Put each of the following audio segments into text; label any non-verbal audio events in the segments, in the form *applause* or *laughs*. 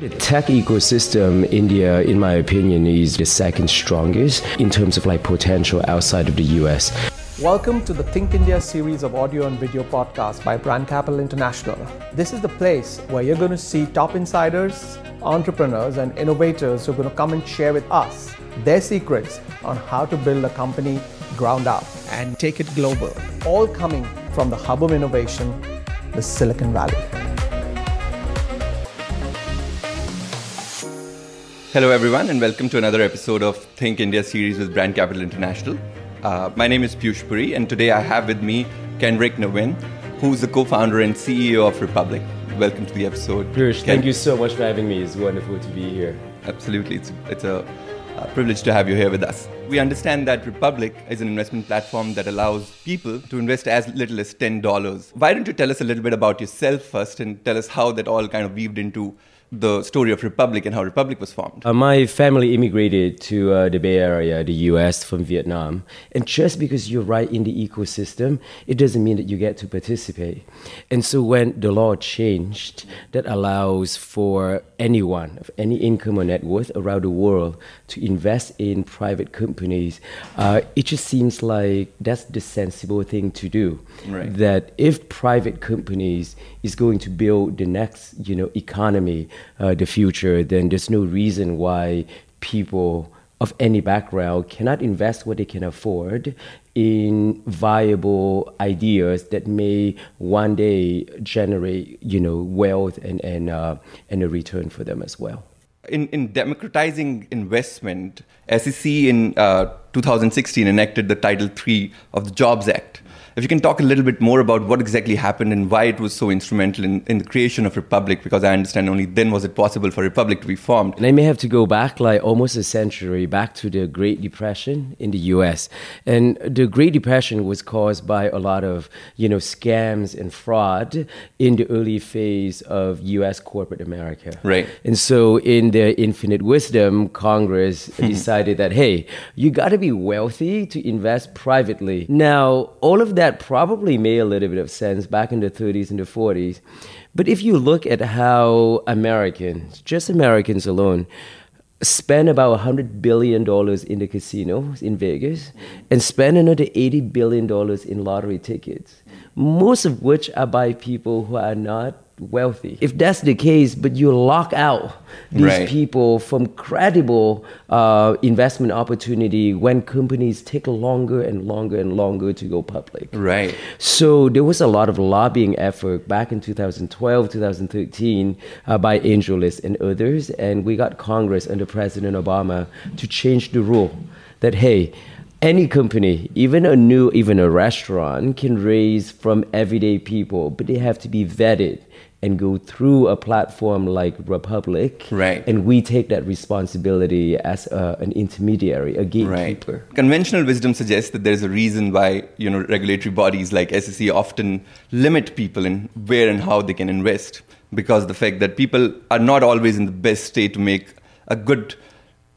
The tech ecosystem, India, in my opinion, is the second strongest in terms of like potential outside of the US. Welcome to the Think India series of audio and video podcasts by Brand Capital International. This is the place where you're going to see top insiders, entrepreneurs, and innovators who are going to come and share with us their secrets on how to build a company ground up and take it global, all coming from the hub of innovation, the Silicon Valley. Hello, everyone, and welcome to another episode of Think India series with Brand Capital International. Uh, my name is Piyush Puri, and today I have with me Kendrick Nguyen, who's the co founder and CEO of Republic. Welcome to the episode. Piyush, thank you so much for having me. It's wonderful to be here. Absolutely. It's, it's a, a privilege to have you here with us. We understand that Republic is an investment platform that allows people to invest as little as $10. Why don't you tell us a little bit about yourself first and tell us how that all kind of weaved into the story of Republic and how Republic was formed. Uh, my family immigrated to uh, the Bay Area, the US, from Vietnam. And just because you're right in the ecosystem, it doesn't mean that you get to participate. And so when the law changed, that allows for anyone of any income or net worth around the world to invest in private companies, uh, it just seems like that's the sensible thing to do. Right. That if private companies is going to build the next, you know, economy, uh, the future, then there's no reason why people of any background cannot invest what they can afford in viable ideas that may one day generate, you know, wealth and and uh, and a return for them as well. In, in democratizing investment, SEC in uh, 2016 enacted the Title III of the Jobs Act, if you can talk a little bit more about what exactly happened and why it was so instrumental in, in the creation of Republic, because I understand only then was it possible for Republic to be formed. And I may have to go back like almost a century back to the Great Depression in the US. And the Great Depression was caused by a lot of, you know, scams and fraud in the early phase of US corporate America. Right. And so in their infinite wisdom, Congress hmm. decided that, hey, you got to be wealthy to invest privately. Now, all of that probably made a little bit of sense back in the 30s and the 40s. But if you look at how Americans, just Americans alone, spend about $100 billion in the casinos in Vegas and spend another $80 billion in lottery tickets, most of which are by people who are not wealthy. If that's the case, but you lock out these Right. people from credible uh, investment opportunity when companies take longer and longer and longer to go public. Right. So there was a lot of lobbying effort back in 2012, 2013 uh, by AngelList and others, and we got Congress under President Obama to change the rule that hey, any company, even a new, even a restaurant, can raise from everyday people, but they have to be vetted and go through a platform like Republic, Right. And we take that responsibility as a, an intermediary, a gatekeeper. Conventional wisdom suggests that there's a reason why you know regulatory bodies like SEC often limit people in where and how they can invest because the fact that people are not always in the best state to make a good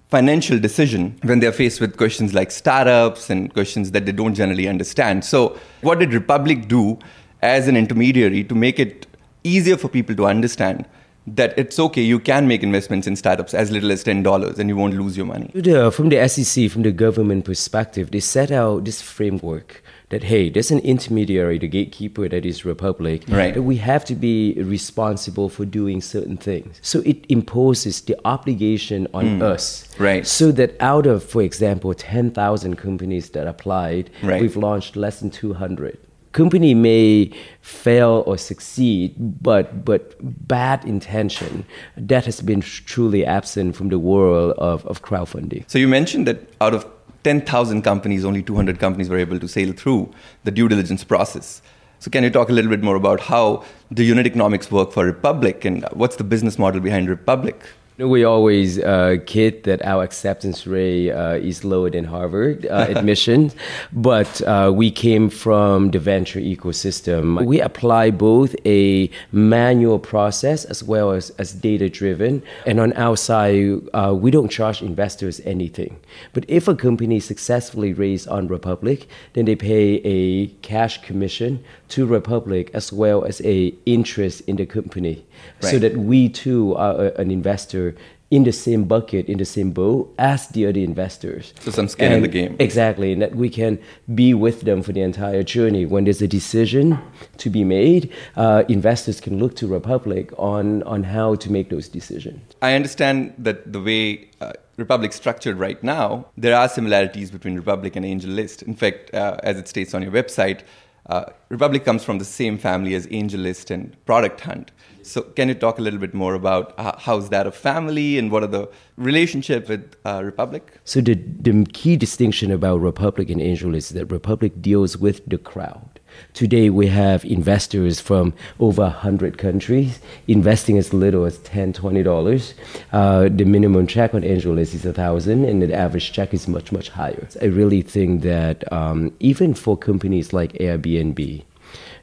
financial decision when they're faced with questions like startups and questions that they don't generally understand. So, what did Republic do as an intermediary to make it easier for people to understand that it's okay, you can make investments in startups as little as $10 and you won't lose your money? From the SEC, from the government perspective, they set out this framework that hey, there's an intermediary, the gatekeeper that is Republic, Right. that we have to be responsible for doing certain things. So it imposes the obligation on us. Hmm. Right. So that out of, for example, 10,000 companies that applied, Right. we've launched less than 200. Company may fail or succeed, but but bad intention that has been truly absent from the world of, of crowdfunding. So you mentioned that out of 10,000 companies, only 200 companies were able to sail through the due diligence process. So can you talk a little bit more about how the unit economics work for Republic and what's the business model behind Republic? We always uh, kid that our acceptance rate uh, is lower than Harvard uh, *laughs* admissions, but uh, we came from the venture ecosystem. We apply both a manual process as well as, as data driven. And on our side, uh, we don't charge investors anything. But if a company successfully raised on Republic, then they pay a cash commission to Republic as well as a interest in the company. so that we too are a- an investor in the same bucket, in the same boat as the other investors. So some skin in the game. Exactly, and that we can be with them for the entire journey. When there's a decision to be made, uh, investors can look to Republic on, on how to make those decisions. I understand that the way uh, Republic's structured right now, there are similarities between Republic and AngelList. In fact, uh, as it states on your website, uh, Republic comes from the same family as AngelList and Product Hunt. So, can you talk a little bit more about uh, how's that a family and what are the relationship with uh, Republic? So the, the key distinction about Republic and Angel is that Republic deals with the crowd. Today we have investors from over 100 countries investing as little as $10, $20. Uh, the minimum check on Angel is, is 1000 and the average check is much, much higher. I really think that um, even for companies like Airbnb,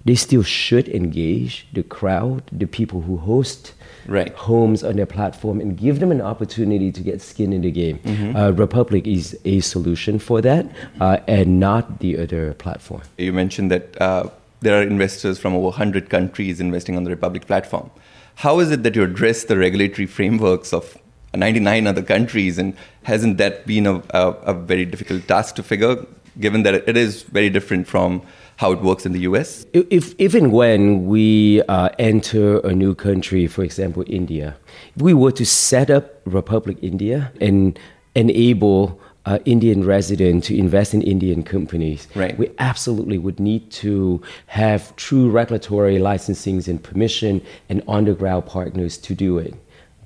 they still should engage the crowd, the people who host Right. homes on their platform and give them an opportunity to get skin in the game. Uh, Republic is a solution for that uh, and not the other platform. You mentioned that uh, there are investors from over 100 countries investing on the Republic platform. How is it that you address the regulatory frameworks of 99 other countries, and hasn't that been a, a, a very difficult task to figure, given that it is very different from how it works in the US? If, even when we uh, enter a new country, for example, India, if we were to set up Republic India and enable uh, Indian residents to invest in Indian companies, Right. we absolutely would need to have true regulatory licensings and permission and on-the-ground partners to do it.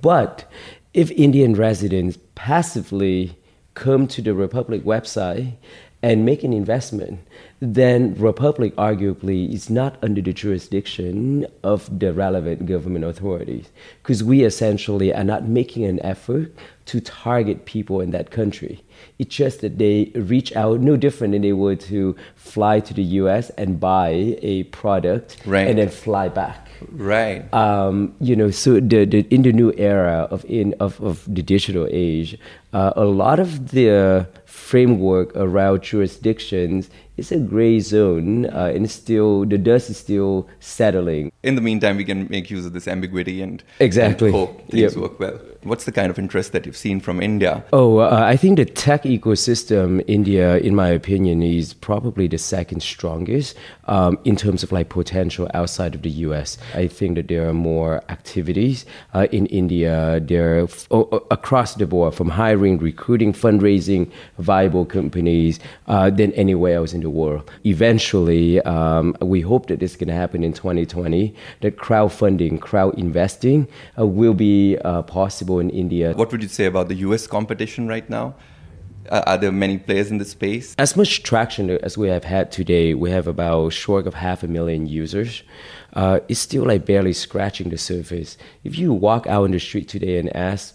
But if Indian residents passively come to the Republic website and make an investment, then Republic arguably is not under the jurisdiction of the relevant government authorities because we essentially are not making an effort to target people in that country. It's just that they reach out, no different than they would to fly to the US and buy a product Right. and then fly back Right. um, you know, so the, the in the new era of in of, of the digital age, uh, a lot of the framework around jurisdictions is a gray zone, uh, and still the dust is still settling. in the meantime, we can make use of this ambiguity and, Exactly. and hope things Yep. work well. What's the kind of interest that you've seen from India? Oh, uh, I think the tech ecosystem, India, in my opinion, is probably the second strongest um, in terms of like potential outside of the US. I think that there are more activities uh, in India. There are f- across the board, from hiring, recruiting, fundraising, viable companies uh, than anywhere else in the world. Eventually, um, we hope that this is going to happen in 2020. That crowdfunding, crowd investing uh, will be uh, possible in India. What would you say about the US competition right now? Uh, are there many players in the space? As much traction as we have had today, we have about short of half a million users. Uh, it's still like barely scratching the surface. If you walk out on the street today and ask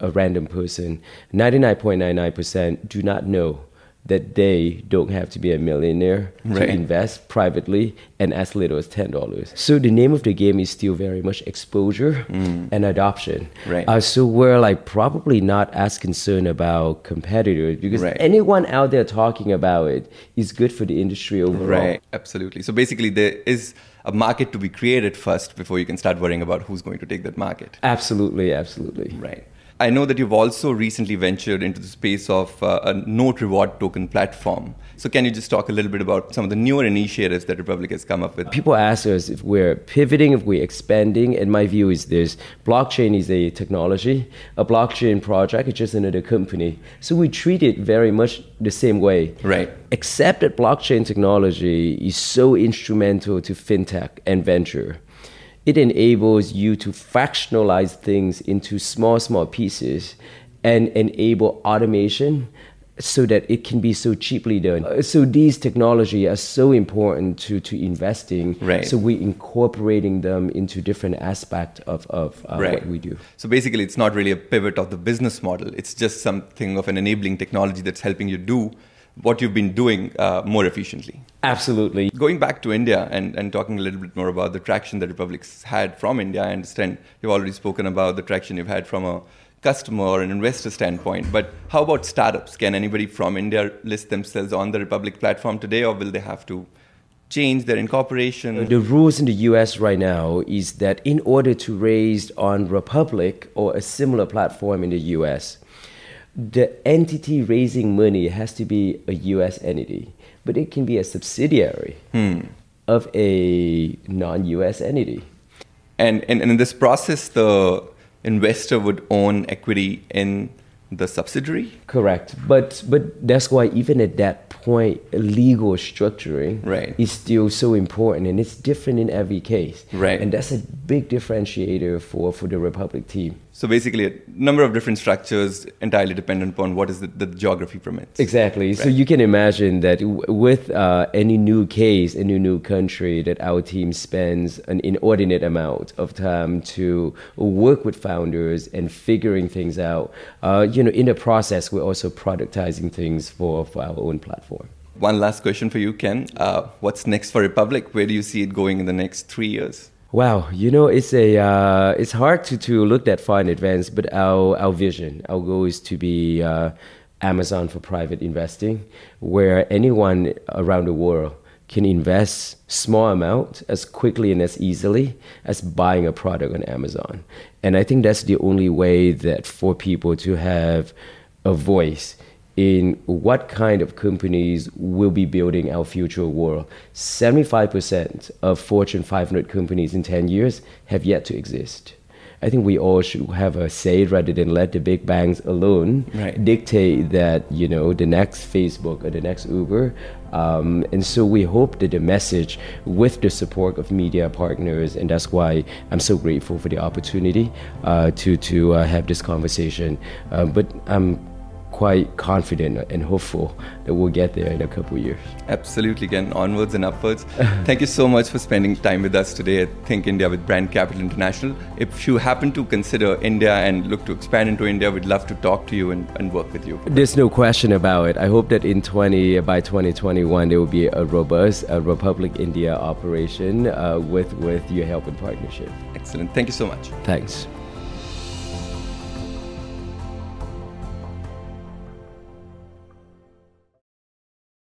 a random person, 99.99% do not know that they don't have to be a millionaire Right. to invest privately and as little as $10. So the name of the game is still very much exposure and adoption. Right. Uh, so we're like probably not as concerned about competitors because Right. anyone out there talking about it is good for the industry overall. Right, absolutely. So basically, there is a market to be created first before you can start worrying about who's going to take that market. Absolutely, absolutely. Right. I know that you've also recently ventured into the space of uh, a note reward token platform. So, can you just talk a little bit about some of the newer initiatives that Republic has come up with? People ask us if we're pivoting, if we're expanding, and my view is this blockchain is a technology. A blockchain project is just another company. So we treat it very much the same way. Right. Except that blockchain technology is so instrumental to fintech and venture. It enables you to fractionalize things into small, small pieces and enable automation so that it can be so cheaply done. Uh, So these technology are so important to, to investing. Right. So we're incorporating them into different aspect of, of uh, Right. what we do. So basically, it's not really a pivot of the business model. It's just something of an enabling technology that's helping you do what you've been doing uh, more efficiently. Absolutely. Going back to India and, and talking a little bit more about the traction that Republic's had from India, I understand you've already spoken about the traction you've had from a customer or an investor standpoint. But how about startups? Can anybody from India list themselves on the Republic platform today, or will they have to change their incorporation? The rules in the US right now is that in order to raise on Republic or a similar platform in the US, the entity raising money has to be a US entity, but it can be a subsidiary Hmm. of a non US entity. And, and, and in this process, the investor would own equity in the subsidiary? Correct. But but that's why even at that point legal structuring Right. is still so important and it's different in every case. Right. And that's a big differentiator for, for the Republic team. So basically, a number of different structures entirely dependent upon what is the, the geography permits. Exactly. So you can imagine that w- with uh, any new case, any new country, that our team spends an inordinate amount of time to work with founders and figuring things out. Uh, you know, in the process, we're also productizing things for, for our own platform. One last question for you, Ken. Uh, what's next for Republic? Where do you see it going in the next three years? Wow, you know it's a uh, it's hard to, to look that far in advance, but our our vision, our goal is to be uh, Amazon for private investing, where anyone around the world can invest small amount as quickly and as easily as buying a product on Amazon, and I think that's the only way that for people to have a voice in what kind of companies will be building our future world. 75% of Fortune 500 companies in 10 years have yet to exist. I think we all should have a say rather than let the big banks alone Right. dictate that you know the next Facebook or the next Uber. Um, and so we hope that the message, with the support of media partners, and that's why I'm so grateful for the opportunity uh, to to uh, have this conversation. Uh, but I'm quite confident and hopeful that we'll get there in a couple of years. Absolutely, Ken. Onwards and upwards. *laughs* Thank you so much for spending time with us today at Think India with Brand Capital International. If you happen to consider India and look to expand into India, we'd love to talk to you and, and work with you. There's no question about it. I hope that in 20 by 2021 there will be a robust uh, Republic India operation uh, with with your help and partnership. Excellent. Thank you so much. Thanks.